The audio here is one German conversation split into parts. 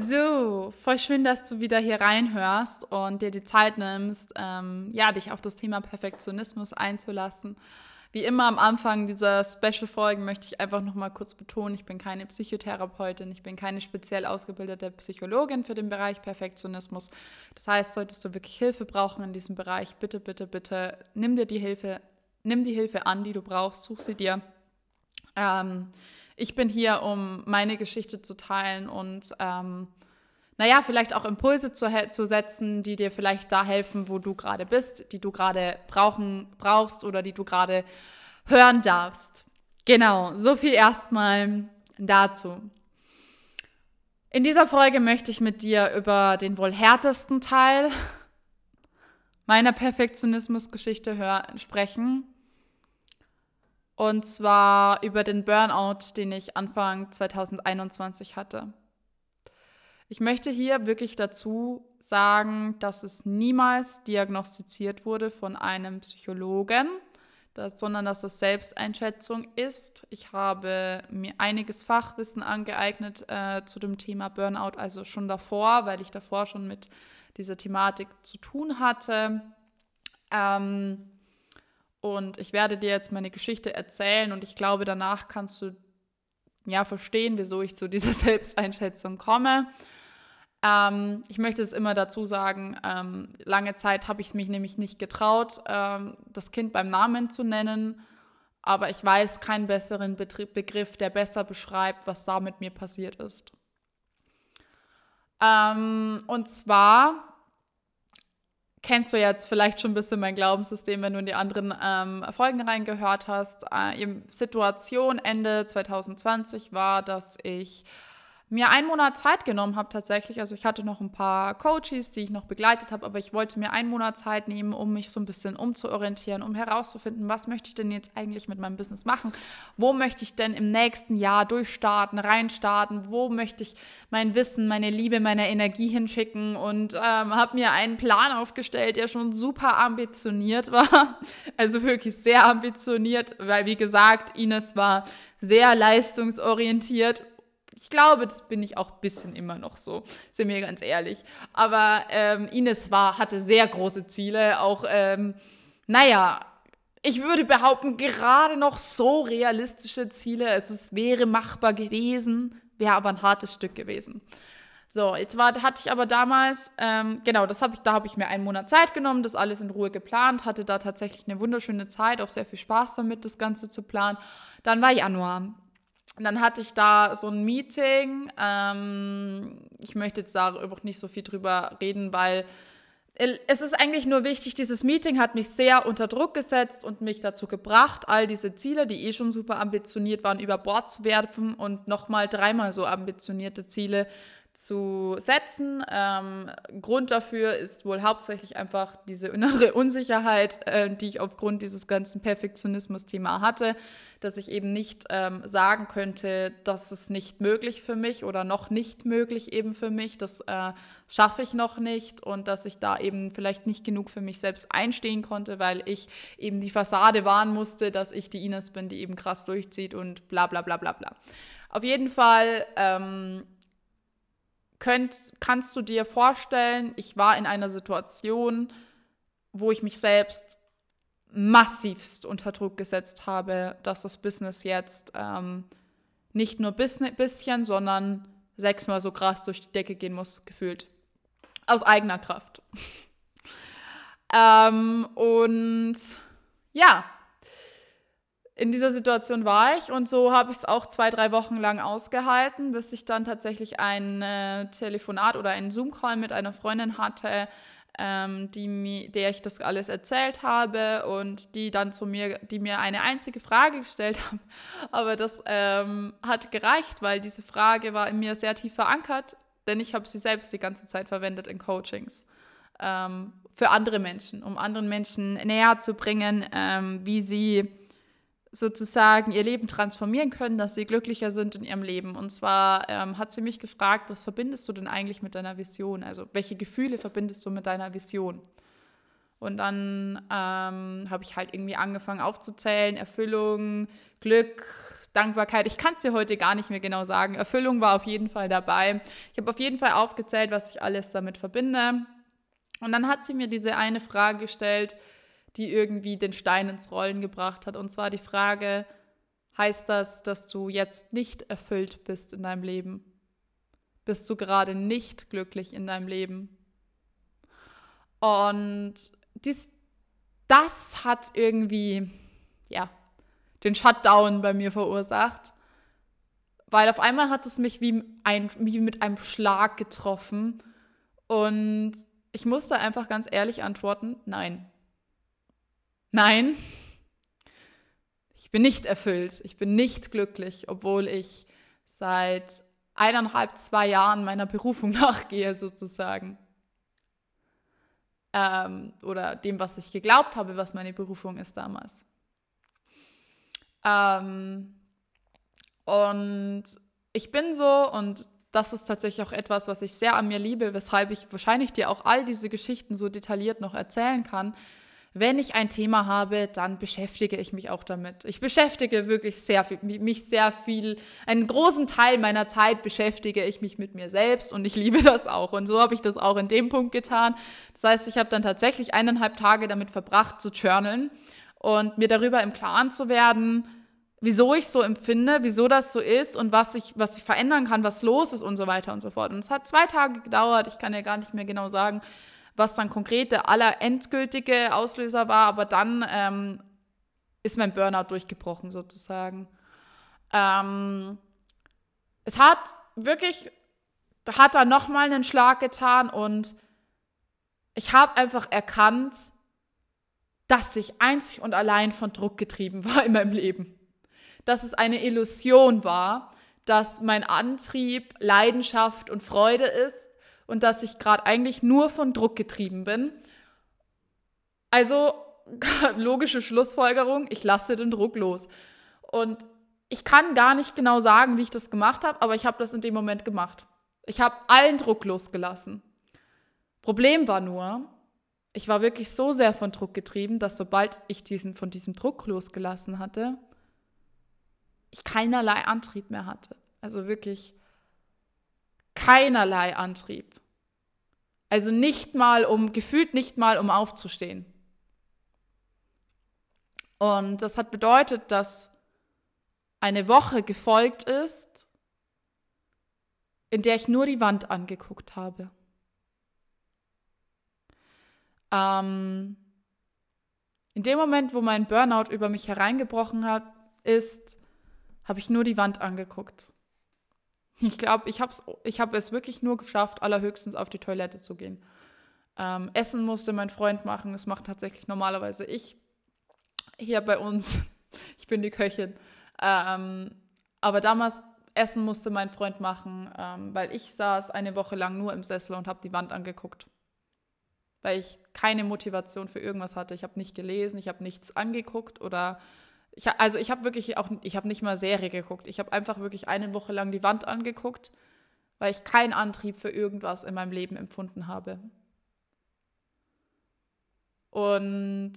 So, voll schön, dass du wieder hier reinhörst und dir die Zeit nimmst, ähm, ja, dich auf das Thema Perfektionismus einzulassen. Wie immer am Anfang dieser Special-Folgen möchte ich einfach nochmal kurz betonen, ich bin keine Psychotherapeutin, ich bin keine speziell ausgebildete Psychologin für den Bereich Perfektionismus. Das heißt, solltest du wirklich Hilfe brauchen in diesem Bereich, bitte, bitte, bitte, nimm dir die Hilfe, nimm die Hilfe an, die du brauchst, such sie dir. Ähm, ich bin hier, um meine Geschichte zu teilen und ähm, naja, vielleicht auch Impulse zu, zu setzen, die dir vielleicht da helfen, wo du gerade bist, die du gerade brauchen, brauchst oder die du gerade hören darfst. Genau, so viel erstmal dazu. In dieser Folge möchte ich mit dir über den wohl härtesten Teil meiner Perfektionismusgeschichte sprechen. Und zwar über den Burnout, den ich Anfang 2021 hatte. Ich möchte hier wirklich dazu sagen, dass es niemals diagnostiziert wurde von einem Psychologen, dass, sondern dass es Selbsteinschätzung ist. Ich habe mir einiges Fachwissen angeeignet äh, zu dem Thema Burnout, also schon davor, weil ich davor schon mit dieser Thematik zu tun hatte. Ähm, und ich werde dir jetzt meine Geschichte erzählen und ich glaube, danach kannst du ja verstehen, wieso ich zu dieser Selbsteinschätzung komme. Ähm, ich möchte es immer dazu sagen, ähm, lange Zeit habe ich mich nämlich nicht getraut, ähm, das Kind beim Namen zu nennen, aber ich weiß keinen besseren Betrieb, Begriff, der besser beschreibt, was da mit mir passiert ist. Ähm, und zwar kennst du jetzt vielleicht schon ein bisschen mein Glaubenssystem, wenn du in die anderen ähm, Folgen reingehört hast. Äh, Situation Ende 2020 war, dass ich mir einen Monat Zeit genommen habe tatsächlich. Also ich hatte noch ein paar Coaches, die ich noch begleitet habe, aber ich wollte mir einen Monat Zeit nehmen, um mich so ein bisschen umzuorientieren, um herauszufinden, was möchte ich denn jetzt eigentlich mit meinem Business machen? Wo möchte ich denn im nächsten Jahr durchstarten, reinstarten? Wo möchte ich mein Wissen, meine Liebe, meine Energie hinschicken? Und ähm, habe mir einen Plan aufgestellt, der schon super ambitioniert war. Also wirklich sehr ambitioniert, weil wie gesagt, Ines war sehr leistungsorientiert ich glaube, das bin ich auch ein bisschen immer noch so, sind wir ganz ehrlich. Aber ähm, Ines war, hatte sehr große Ziele, auch, ähm, naja, ich würde behaupten, gerade noch so realistische Ziele. Also es wäre machbar gewesen, wäre aber ein hartes Stück gewesen. So, jetzt war, hatte ich aber damals, ähm, genau, das habe ich, da habe ich mir einen Monat Zeit genommen, das alles in Ruhe geplant, hatte da tatsächlich eine wunderschöne Zeit, auch sehr viel Spaß damit, das Ganze zu planen. Dann war Januar. Und dann hatte ich da so ein Meeting. Ähm, ich möchte jetzt darüber nicht so viel drüber reden, weil es ist eigentlich nur wichtig, dieses Meeting hat mich sehr unter Druck gesetzt und mich dazu gebracht, all diese Ziele, die eh schon super ambitioniert waren, über Bord zu werfen und nochmal dreimal so ambitionierte Ziele zu setzen. Ähm, Grund dafür ist wohl hauptsächlich einfach diese innere Unsicherheit, äh, die ich aufgrund dieses ganzen Perfektionismus-Thema hatte, dass ich eben nicht ähm, sagen könnte, das ist nicht möglich für mich oder noch nicht möglich eben für mich, das äh, schaffe ich noch nicht und dass ich da eben vielleicht nicht genug für mich selbst einstehen konnte, weil ich eben die Fassade wahren musste, dass ich die Ines bin, die eben krass durchzieht und bla bla bla bla bla. Auf jeden Fall ähm, könnt, kannst du dir vorstellen, ich war in einer Situation, wo ich mich selbst massivst unter Druck gesetzt habe, dass das Business jetzt ähm, nicht nur bisschen, sondern sechsmal so krass durch die Decke gehen muss, gefühlt. Aus eigener Kraft. ähm, und ja, in dieser Situation war ich und so habe ich es auch zwei, drei Wochen lang ausgehalten, bis ich dann tatsächlich ein äh, Telefonat oder einen Zoom-Call mit einer Freundin hatte, ähm, die der ich das alles erzählt habe und die dann zu mir, die mir eine einzige Frage gestellt haben. Aber das ähm, hat gereicht, weil diese Frage war in mir sehr tief verankert, denn ich habe sie selbst die ganze Zeit verwendet in Coachings. Ähm, für andere Menschen, um anderen Menschen näher zu bringen, ähm, wie sie sozusagen ihr Leben transformieren können, dass sie glücklicher sind in ihrem Leben. Und zwar ähm, hat sie mich gefragt, was verbindest du denn eigentlich mit deiner Vision? Also welche Gefühle verbindest du mit deiner Vision? Und dann ähm, habe ich halt irgendwie angefangen aufzuzählen, Erfüllung, Glück, Dankbarkeit. Ich kann es dir heute gar nicht mehr genau sagen. Erfüllung war auf jeden Fall dabei. Ich habe auf jeden Fall aufgezählt, was ich alles damit verbinde. Und dann hat sie mir diese eine Frage gestellt, die irgendwie den Stein ins Rollen gebracht hat. Und zwar die Frage, heißt das, dass du jetzt nicht erfüllt bist in deinem Leben? Bist du gerade nicht glücklich in deinem Leben? Und dies, das hat irgendwie, ja, den Shutdown bei mir verursacht. Weil auf einmal hat es mich wie, ein, wie mit einem Schlag getroffen. Und ich musste einfach ganz ehrlich antworten, nein. Nein, ich bin nicht erfüllt, ich bin nicht glücklich, obwohl ich seit eineinhalb, zwei Jahren meiner Berufung nachgehe sozusagen. Ähm, oder dem, was ich geglaubt habe, was meine Berufung ist damals. Ähm, und ich bin so und das ist tatsächlich auch etwas, was ich sehr an mir liebe, weshalb ich wahrscheinlich dir auch all diese Geschichten so detailliert noch erzählen kann. Wenn ich ein Thema habe, dann beschäftige ich mich auch damit. Ich beschäftige wirklich sehr viel, mich sehr viel, einen großen Teil meiner Zeit beschäftige ich mich mit mir selbst und ich liebe das auch. Und so habe ich das auch in dem Punkt getan. Das heißt, ich habe dann tatsächlich eineinhalb Tage damit verbracht zu journalen und mir darüber im Klaren zu werden, wieso ich so empfinde, wieso das so ist und was ich, was ich verändern kann, was los ist und so weiter und so fort. Und es hat zwei Tage gedauert, ich kann ja gar nicht mehr genau sagen, was dann konkret der aller endgültige Auslöser war, aber dann ähm, ist mein Burnout durchgebrochen sozusagen. Ähm, es hat wirklich, hat da nochmal einen Schlag getan und ich habe einfach erkannt, dass ich einzig und allein von Druck getrieben war in meinem Leben dass es eine Illusion war, dass mein Antrieb Leidenschaft und Freude ist und dass ich gerade eigentlich nur von Druck getrieben bin. Also logische Schlussfolgerung, ich lasse den Druck los. Und ich kann gar nicht genau sagen, wie ich das gemacht habe, aber ich habe das in dem Moment gemacht. Ich habe allen Druck losgelassen. Problem war nur, ich war wirklich so sehr von Druck getrieben, dass sobald ich diesen von diesem Druck losgelassen hatte, ich keinerlei Antrieb mehr hatte. Also wirklich keinerlei Antrieb. Also nicht mal um, gefühlt nicht mal um aufzustehen. Und das hat bedeutet, dass eine Woche gefolgt ist, in der ich nur die Wand angeguckt habe. Ähm, in dem Moment, wo mein Burnout über mich hereingebrochen hat, ist, habe ich nur die Wand angeguckt. Ich glaube, ich habe ich hab es wirklich nur geschafft, allerhöchstens auf die Toilette zu gehen. Ähm, Essen musste mein Freund machen, das macht tatsächlich normalerweise ich hier bei uns. ich bin die Köchin. Ähm, aber damals Essen musste mein Freund machen, ähm, weil ich saß eine Woche lang nur im Sessel und habe die Wand angeguckt. Weil ich keine Motivation für irgendwas hatte. Ich habe nicht gelesen, ich habe nichts angeguckt oder ich, also ich habe wirklich auch, ich habe nicht mal Serie geguckt. Ich habe einfach wirklich eine Woche lang die Wand angeguckt, weil ich keinen Antrieb für irgendwas in meinem Leben empfunden habe. Und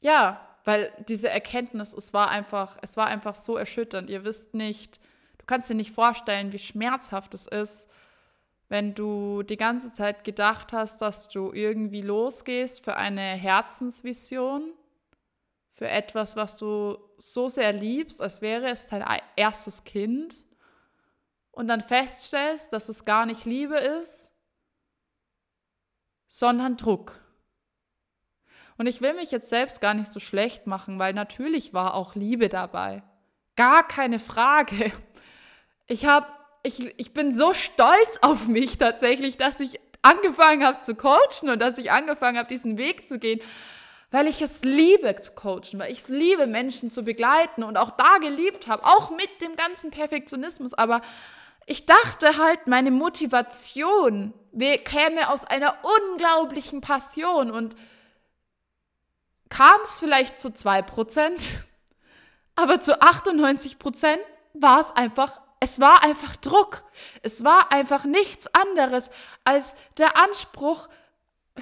ja, weil diese Erkenntnis, es war einfach, es war einfach so erschütternd. Ihr wisst nicht, du kannst dir nicht vorstellen, wie schmerzhaft es ist, wenn du die ganze Zeit gedacht hast, dass du irgendwie losgehst für eine Herzensvision für etwas, was du so sehr liebst, als wäre es dein erstes Kind und dann feststellst, dass es gar nicht Liebe ist, sondern Druck. Und ich will mich jetzt selbst gar nicht so schlecht machen, weil natürlich war auch Liebe dabei. Gar keine Frage. Ich habe ich, ich bin so stolz auf mich tatsächlich, dass ich angefangen habe zu coachen und dass ich angefangen habe, diesen Weg zu gehen weil ich es liebe zu coachen, weil ich es liebe, Menschen zu begleiten und auch da geliebt habe, auch mit dem ganzen Perfektionismus. Aber ich dachte halt, meine Motivation käme aus einer unglaublichen Passion und kam es vielleicht zu zwei Prozent, aber zu 98 Prozent war es einfach es war einfach Druck. Es war einfach nichts anderes als der Anspruch,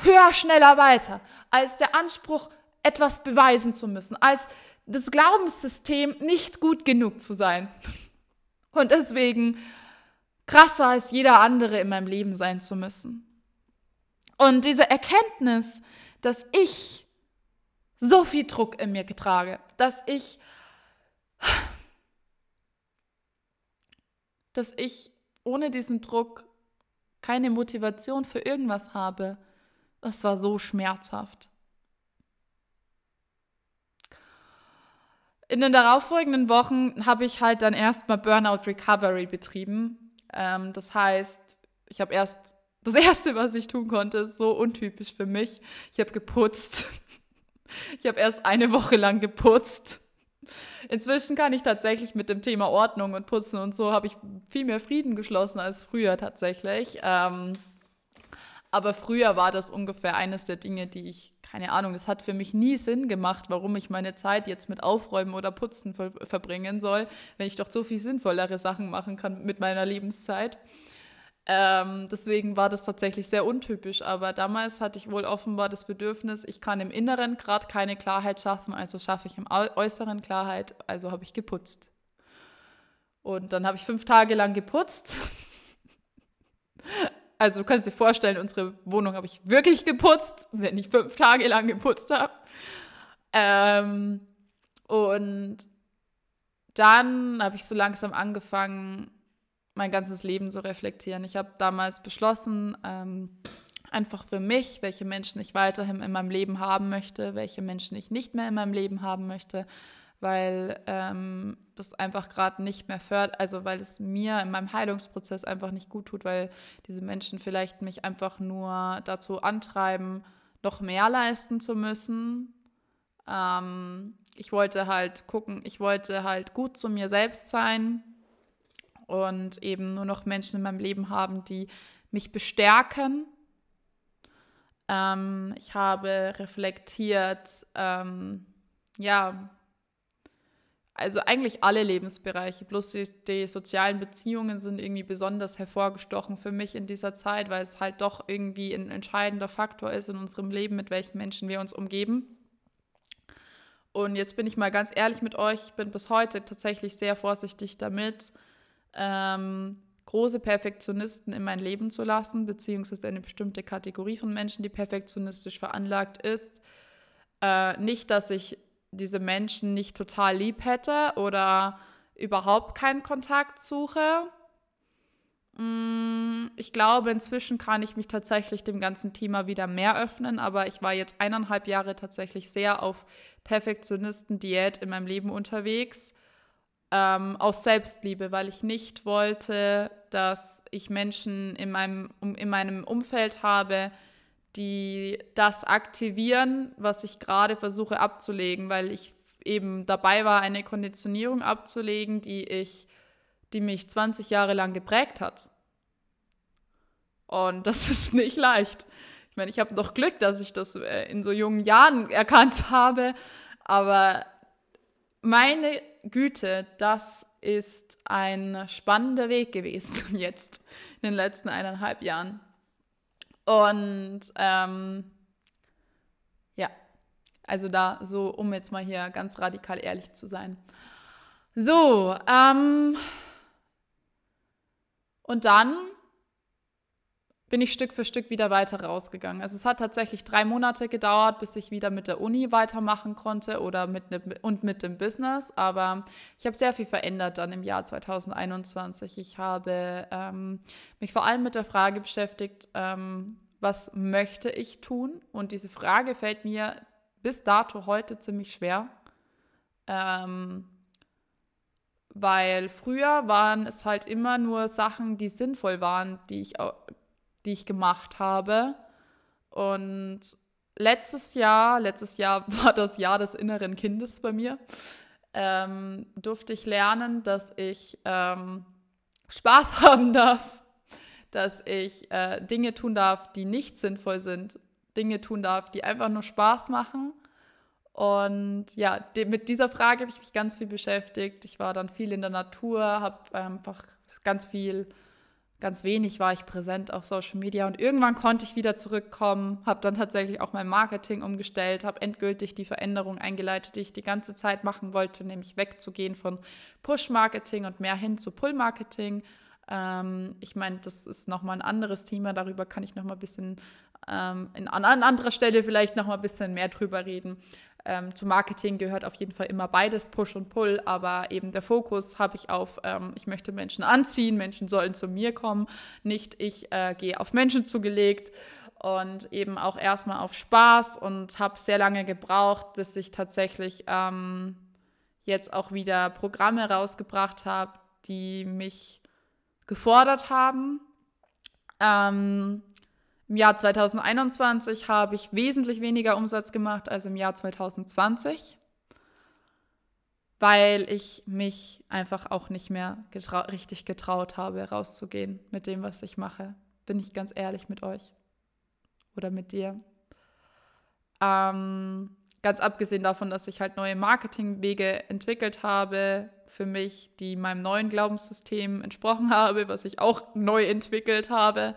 höher, schneller, weiter, als der Anspruch, etwas beweisen zu müssen, als das Glaubenssystem, nicht gut genug zu sein. Und deswegen krasser als jeder andere in meinem Leben sein zu müssen. Und diese Erkenntnis, dass ich so viel Druck in mir getrage, dass ich, dass ich ohne diesen Druck keine Motivation für irgendwas habe, das war so schmerzhaft. In den darauffolgenden Wochen habe ich halt dann erstmal Burnout Recovery betrieben. Ähm, das heißt, ich habe erst das erste, was ich tun konnte, ist so untypisch für mich. Ich habe geputzt. Ich habe erst eine Woche lang geputzt. Inzwischen kann ich tatsächlich mit dem Thema Ordnung und Putzen und so habe ich viel mehr Frieden geschlossen als früher tatsächlich. Ähm, aber früher war das ungefähr eines der Dinge, die ich, keine Ahnung, das hat für mich nie Sinn gemacht, warum ich meine Zeit jetzt mit Aufräumen oder Putzen ver verbringen soll, wenn ich doch so viel sinnvollere Sachen machen kann mit meiner Lebenszeit. Ähm, deswegen war das tatsächlich sehr untypisch. Aber damals hatte ich wohl offenbar das Bedürfnis, ich kann im Inneren gerade keine Klarheit schaffen, also schaffe ich im Äußeren Klarheit, also habe ich geputzt. Und dann habe ich fünf Tage lang geputzt. Also du kannst dir vorstellen, unsere Wohnung habe ich wirklich geputzt, wenn ich fünf Tage lang geputzt habe. Ähm, und dann habe ich so langsam angefangen, mein ganzes Leben zu reflektieren. Ich habe damals beschlossen, ähm, einfach für mich, welche Menschen ich weiterhin in meinem Leben haben möchte, welche Menschen ich nicht mehr in meinem Leben haben möchte, weil ähm, das einfach gerade nicht mehr fördert, also weil es mir in meinem Heilungsprozess einfach nicht gut tut, weil diese Menschen vielleicht mich einfach nur dazu antreiben, noch mehr leisten zu müssen. Ähm, ich wollte halt gucken, ich wollte halt gut zu mir selbst sein, und eben nur noch Menschen in meinem Leben haben, die mich bestärken. Ähm, ich habe reflektiert, ähm, ja, also eigentlich alle Lebensbereiche, bloß die, die, sozialen Beziehungen sind irgendwie besonders hervorgestochen für mich in dieser Zeit, weil es halt doch irgendwie ein entscheidender Faktor ist in unserem Leben, mit welchen Menschen wir uns umgeben. Und jetzt bin ich mal ganz ehrlich mit euch, ich bin bis heute tatsächlich sehr vorsichtig damit, ähm, große Perfektionisten in mein Leben zu lassen, beziehungsweise eine bestimmte Kategorie von Menschen, die perfektionistisch veranlagt ist. Äh, nicht, dass ich diese Menschen nicht total lieb hätte oder überhaupt keinen Kontakt suche. Mm, ich glaube, inzwischen kann ich mich tatsächlich dem ganzen Thema wieder mehr öffnen, aber ich war jetzt eineinhalb Jahre tatsächlich sehr auf Perfektionisten-Diät in meinem Leben unterwegs ähm, aus Selbstliebe, weil ich nicht wollte, dass ich Menschen in meinem, in meinem Umfeld habe, die das aktivieren, was ich gerade versuche abzulegen, weil ich eben dabei war, eine Konditionierung abzulegen, die ich, die mich 20 Jahre lang geprägt hat. Und das ist nicht leicht. Ich meine, ich habe doch Glück, dass ich das äh, in so jungen Jahren erkannt habe, aber meine Güte, das ist ein spannender Weg gewesen jetzt in den letzten eineinhalb Jahren. Und ähm, ja, also da so, um jetzt mal hier ganz radikal ehrlich zu sein. So, ähm, und dann bin ich Stück für Stück wieder weiter rausgegangen. Also es hat tatsächlich drei Monate gedauert, bis ich wieder mit der Uni weitermachen konnte oder mit ne, und mit dem Business. Aber ich habe sehr viel verändert dann im Jahr 2021. Ich habe ähm, mich vor allem mit der Frage beschäftigt, ähm, was möchte ich tun? Und diese Frage fällt mir bis dato heute ziemlich schwer. Ähm, weil früher waren es halt immer nur Sachen, die sinnvoll waren, die ich auch die ich gemacht habe. Und letztes Jahr, letztes Jahr war das Jahr des inneren Kindes bei mir, ähm, durfte ich lernen, dass ich ähm, Spaß haben darf, dass ich äh, Dinge tun darf, die nicht sinnvoll sind, Dinge tun darf, die einfach nur Spaß machen. Und ja, de mit dieser Frage habe ich mich ganz viel beschäftigt. Ich war dann viel in der Natur, habe einfach ganz viel ganz wenig war ich präsent auf Social Media und irgendwann konnte ich wieder zurückkommen, habe dann tatsächlich auch mein Marketing umgestellt, habe endgültig die Veränderung eingeleitet, die ich die ganze Zeit machen wollte, nämlich wegzugehen von Push-Marketing und mehr hin zu Pull-Marketing. Ähm, ich meine, das ist nochmal ein anderes Thema, darüber kann ich nochmal ein bisschen ähm, in, an, an anderer Stelle vielleicht nochmal ein bisschen mehr drüber reden. Ähm, zu Marketing gehört auf jeden Fall immer beides, Push und Pull, aber eben der Fokus habe ich auf, ähm, ich möchte Menschen anziehen, Menschen sollen zu mir kommen, nicht ich äh, gehe auf Menschen zugelegt und eben auch erstmal auf Spaß und habe sehr lange gebraucht, bis ich tatsächlich ähm, jetzt auch wieder Programme rausgebracht habe, die mich gefordert haben. Ähm, im Jahr 2021 habe ich wesentlich weniger Umsatz gemacht als im Jahr 2020, weil ich mich einfach auch nicht mehr getrau richtig getraut habe, rauszugehen mit dem, was ich mache. Bin ich ganz ehrlich mit euch oder mit dir. Ähm, ganz abgesehen davon, dass ich halt neue Marketingwege entwickelt habe für mich, die meinem neuen Glaubenssystem entsprochen habe, was ich auch neu entwickelt habe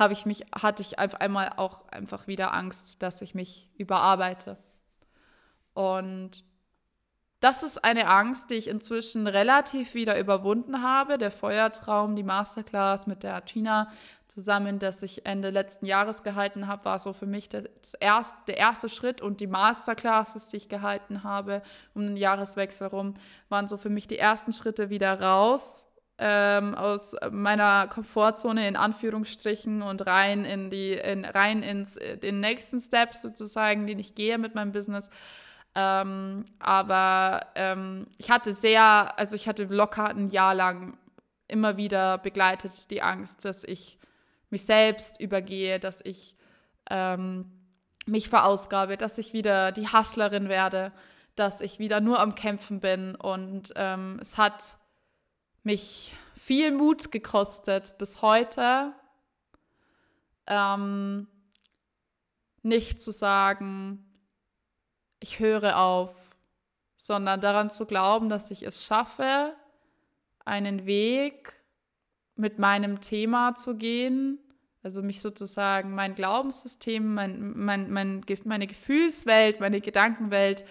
habe ich mich, hatte ich auf einmal auch einfach wieder Angst, dass ich mich überarbeite. Und das ist eine Angst, die ich inzwischen relativ wieder überwunden habe. Der Feuertraum, die Masterclass mit der Tina zusammen, das ich Ende letzten Jahres gehalten habe, war so für mich das erst, der erste Schritt und die Masterclasses, die ich gehalten habe um den Jahreswechsel rum, waren so für mich die ersten Schritte wieder raus ähm, aus meiner Komfortzone in Anführungsstrichen und rein in die, in, rein ins den nächsten Step sozusagen, den ich gehe mit meinem Business. Ähm, aber ähm, ich hatte sehr, also ich hatte locker ein Jahr lang immer wieder begleitet die Angst, dass ich mich selbst übergehe, dass ich ähm, mich verausgabe, dass ich wieder die Hustlerin werde, dass ich wieder nur am Kämpfen bin. Und ähm, es hat mich viel Mut gekostet bis heute, ähm, nicht zu sagen, ich höre auf, sondern daran zu glauben, dass ich es schaffe, einen Weg mit meinem Thema zu gehen, also mich sozusagen mein Glaubenssystem, mein, mein, mein, meine Gefühlswelt, meine Gedankenwelt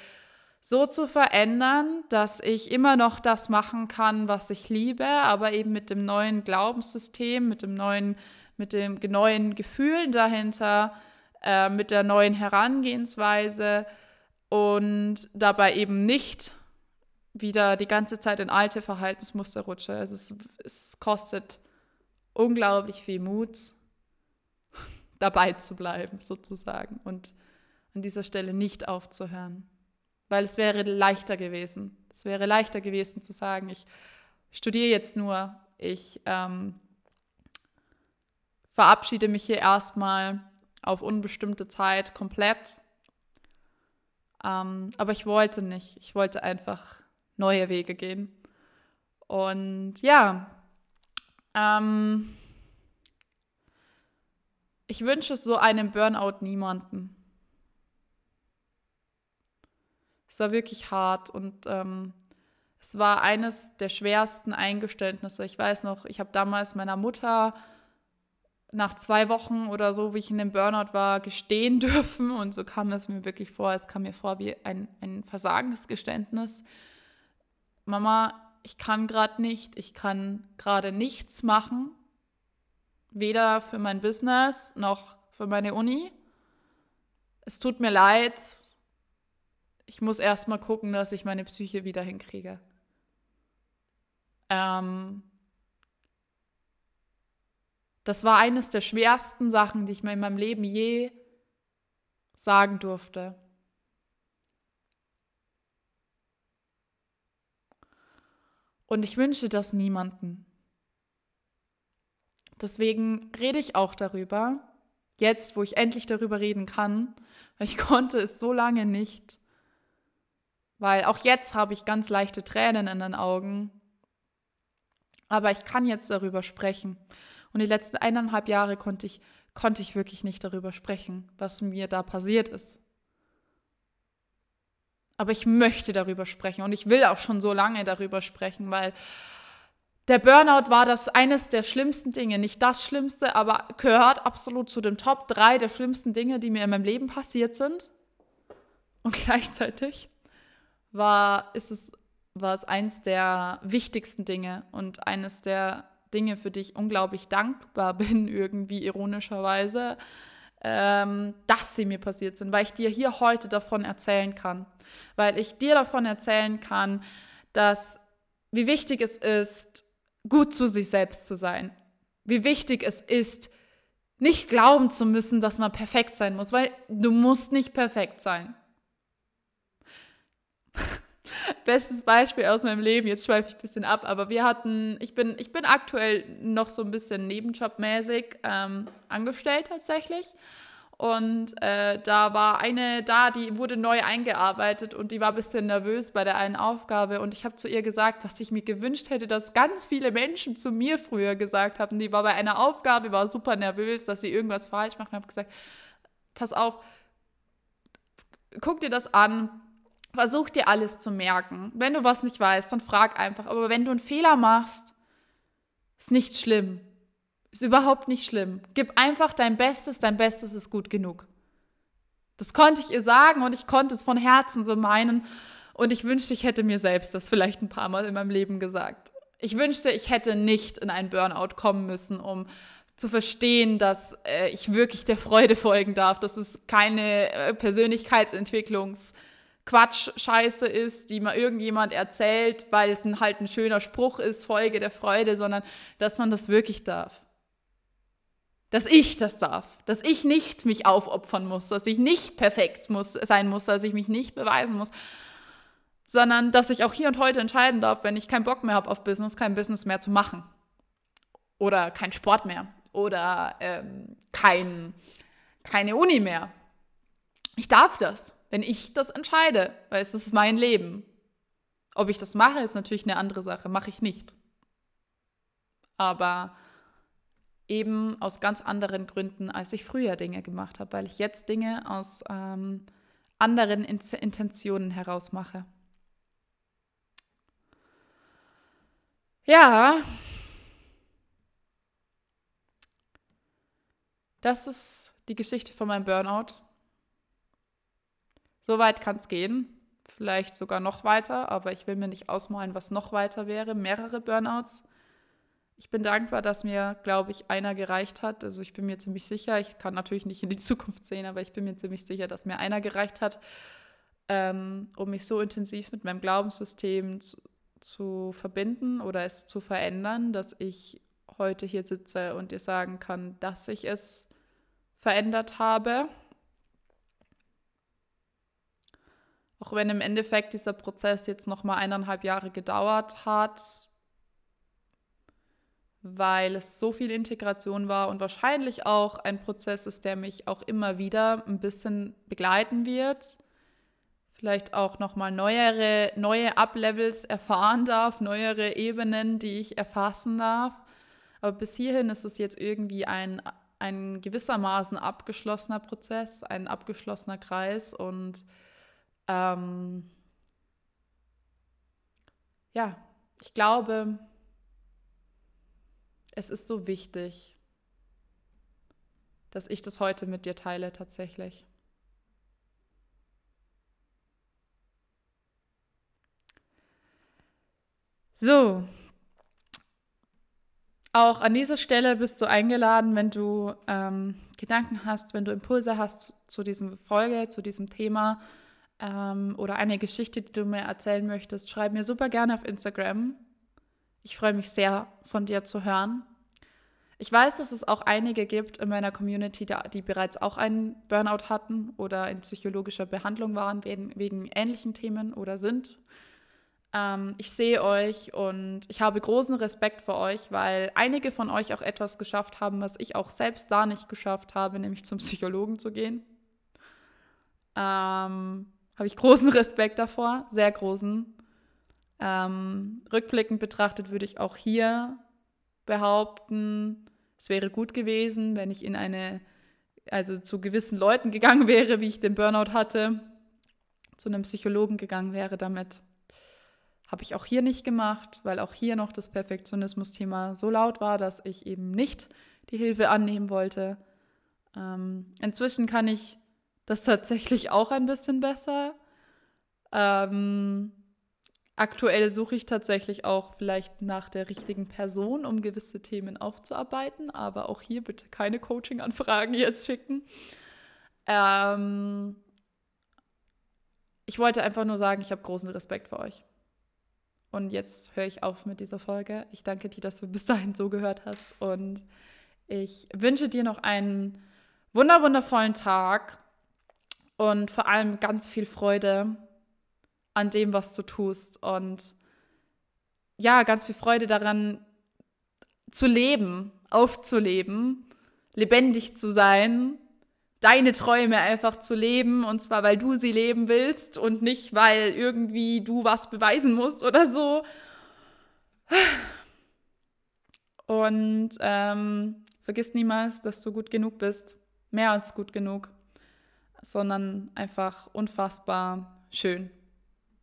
so zu verändern, dass ich immer noch das machen kann, was ich liebe, aber eben mit dem neuen Glaubenssystem, mit dem neuen, mit dem neuen Gefühlen dahinter, äh, mit der neuen Herangehensweise und dabei eben nicht wieder die ganze Zeit in alte Verhaltensmuster rutsche. Also es, es kostet unglaublich viel Mut, dabei zu bleiben sozusagen und an dieser Stelle nicht aufzuhören weil es wäre leichter gewesen. Es wäre leichter gewesen zu sagen, ich studiere jetzt nur, ich ähm, verabschiede mich hier erstmal auf unbestimmte Zeit komplett. Ähm, aber ich wollte nicht. Ich wollte einfach neue Wege gehen. Und ja, ähm, ich wünsche so einem Burnout niemanden. Es war wirklich hart und ähm, es war eines der schwersten Eingeständnisse. Ich weiß noch, ich habe damals meiner Mutter nach zwei Wochen oder so, wie ich in dem Burnout war, gestehen dürfen. Und so kam es mir wirklich vor. Es kam mir vor wie ein, ein Versagensgeständnis. Mama, ich kann gerade nicht, ich kann gerade nichts machen. Weder für mein Business noch für meine Uni. Es tut mir leid, ich muss erstmal gucken, dass ich meine Psyche wieder hinkriege. Ähm, das war eines der schwersten Sachen, die ich mir in meinem Leben je sagen durfte. Und ich wünsche das niemanden. Deswegen rede ich auch darüber, jetzt, wo ich endlich darüber reden kann, weil ich konnte es so lange nicht. Weil auch jetzt habe ich ganz leichte Tränen in den Augen. Aber ich kann jetzt darüber sprechen. Und die letzten eineinhalb Jahre konnte ich, konnte ich wirklich nicht darüber sprechen, was mir da passiert ist. Aber ich möchte darüber sprechen und ich will auch schon so lange darüber sprechen, weil der Burnout war das eines der schlimmsten Dinge, nicht das Schlimmste, aber gehört absolut zu den Top 3 der schlimmsten Dinge, die mir in meinem Leben passiert sind. Und gleichzeitig war, ist es, war es eins der wichtigsten Dinge und eines der Dinge, für die ich unglaublich dankbar bin, irgendwie ironischerweise, ähm, dass sie mir passiert sind, weil ich dir hier heute davon erzählen kann. Weil ich dir davon erzählen kann, dass wie wichtig es ist, gut zu sich selbst zu sein. Wie wichtig es ist, nicht glauben zu müssen, dass man perfekt sein muss, weil du musst nicht perfekt sein. Bestes Beispiel aus meinem Leben, jetzt schweife ich ein bisschen ab, aber wir hatten, ich bin, ich bin aktuell noch so ein bisschen nebenjobmäßig ähm, angestellt tatsächlich. Und äh, da war eine da, die wurde neu eingearbeitet und die war ein bisschen nervös bei der einen Aufgabe. Und ich habe zu ihr gesagt, was ich mir gewünscht hätte, dass ganz viele Menschen zu mir früher gesagt haben. Die war bei einer Aufgabe, war super nervös, dass sie irgendwas falsch macht. Und habe gesagt, pass auf, guck dir das an, versuch dir alles zu merken. Wenn du was nicht weißt, dann frag einfach. Aber wenn du einen Fehler machst, ist nicht schlimm. Ist überhaupt nicht schlimm. Gib einfach dein Bestes, dein Bestes ist gut genug. Das konnte ich ihr sagen und ich konnte es von Herzen so meinen. Und ich wünschte, ich hätte mir selbst das vielleicht ein paar Mal in meinem Leben gesagt. Ich wünschte, ich hätte nicht in einen Burnout kommen müssen, um zu verstehen, dass äh, ich wirklich der Freude folgen darf, dass es keine äh, Persönlichkeitsentwicklungs- Quatsch-Scheiße ist, die mal irgendjemand erzählt, weil es ein, halt ein schöner Spruch ist, Folge der Freude, sondern dass man das wirklich darf. Dass ich das darf, dass ich nicht mich aufopfern muss, dass ich nicht perfekt muss, sein muss, dass ich mich nicht beweisen muss, sondern dass ich auch hier und heute entscheiden darf, wenn ich keinen Bock mehr habe auf Business, kein Business mehr zu machen. Oder kein Sport mehr. Oder ähm, kein, keine Uni mehr. Ich darf das, wenn ich das entscheide, weil es ist mein Leben. Ob ich das mache, ist natürlich eine andere Sache, mache ich nicht. Aber eben aus ganz anderen Gründen, als ich früher Dinge gemacht habe, weil ich jetzt Dinge aus ähm, anderen In Intentionen heraus mache. Ja, das ist die Geschichte von meinem Burnout. So weit kann es gehen, vielleicht sogar noch weiter, aber ich will mir nicht ausmalen, was noch weiter wäre. Mehrere Burnouts ich bin dankbar, dass mir, glaube ich, einer gereicht hat. Also ich bin mir ziemlich sicher, ich kann natürlich nicht in die Zukunft sehen, aber ich bin mir ziemlich sicher, dass mir einer gereicht hat, ähm, um mich so intensiv mit meinem Glaubenssystem zu, zu verbinden oder es zu verändern, dass ich heute hier sitze und dir sagen kann, dass ich es verändert habe. Auch wenn im Endeffekt dieser Prozess jetzt noch mal eineinhalb Jahre gedauert hat, weil es so viel Integration war und wahrscheinlich auch ein Prozess ist, der mich auch immer wieder ein bisschen begleiten wird. Vielleicht auch nochmal neuere, neue Uplevels erfahren darf, neuere Ebenen, die ich erfassen darf. Aber bis hierhin ist es jetzt irgendwie ein, ein gewissermaßen abgeschlossener Prozess, ein abgeschlossener Kreis und ähm, ja, ich glaube, es ist so wichtig, dass ich das heute mit dir teile tatsächlich. So, auch an dieser Stelle bist du eingeladen, wenn du ähm, Gedanken hast, wenn du Impulse hast zu diesem Folge, zu diesem Thema ähm, oder eine Geschichte, die du mir erzählen möchtest, schreib mir super gerne auf Instagram. Ich freue mich sehr, von dir zu hören. Ich weiß, dass es auch einige gibt in meiner Community, die bereits auch einen Burnout hatten oder in psychologischer Behandlung waren wegen, wegen ähnlichen Themen oder sind. Ähm, ich sehe euch und ich habe großen Respekt vor euch, weil einige von euch auch etwas geschafft haben, was ich auch selbst da nicht geschafft habe, nämlich zum Psychologen zu gehen. Ähm, habe ich großen Respekt davor, sehr großen. Ähm, rückblickend betrachtet würde ich auch hier behaupten, es wäre gut gewesen, wenn ich in eine, also zu gewissen Leuten gegangen wäre, wie ich den Burnout hatte, zu einem Psychologen gegangen wäre damit. Habe ich auch hier nicht gemacht, weil auch hier noch das Perfektionismus-Thema so laut war, dass ich eben nicht die Hilfe annehmen wollte. Ähm, inzwischen kann ich das tatsächlich auch ein bisschen besser. Ähm, aktuell suche ich tatsächlich auch vielleicht nach der richtigen Person, um gewisse Themen aufzuarbeiten. Aber auch hier bitte keine Coaching-Anfragen jetzt schicken. Ähm, ich wollte einfach nur sagen, ich habe großen Respekt vor euch. Und jetzt höre ich auf mit dieser Folge. Ich danke dir, dass du bis dahin so gehört hast. Und ich wünsche dir noch einen wunderwundervollen Tag und vor allem ganz viel Freude an dem, was du tust. Und ja, ganz viel Freude daran zu leben, aufzuleben, lebendig zu sein deine Träume einfach zu leben und zwar weil du sie leben willst und nicht weil irgendwie du was beweisen musst oder so. Und ähm, vergiss niemals, dass du gut genug bist, mehr als gut genug, sondern einfach unfassbar schön.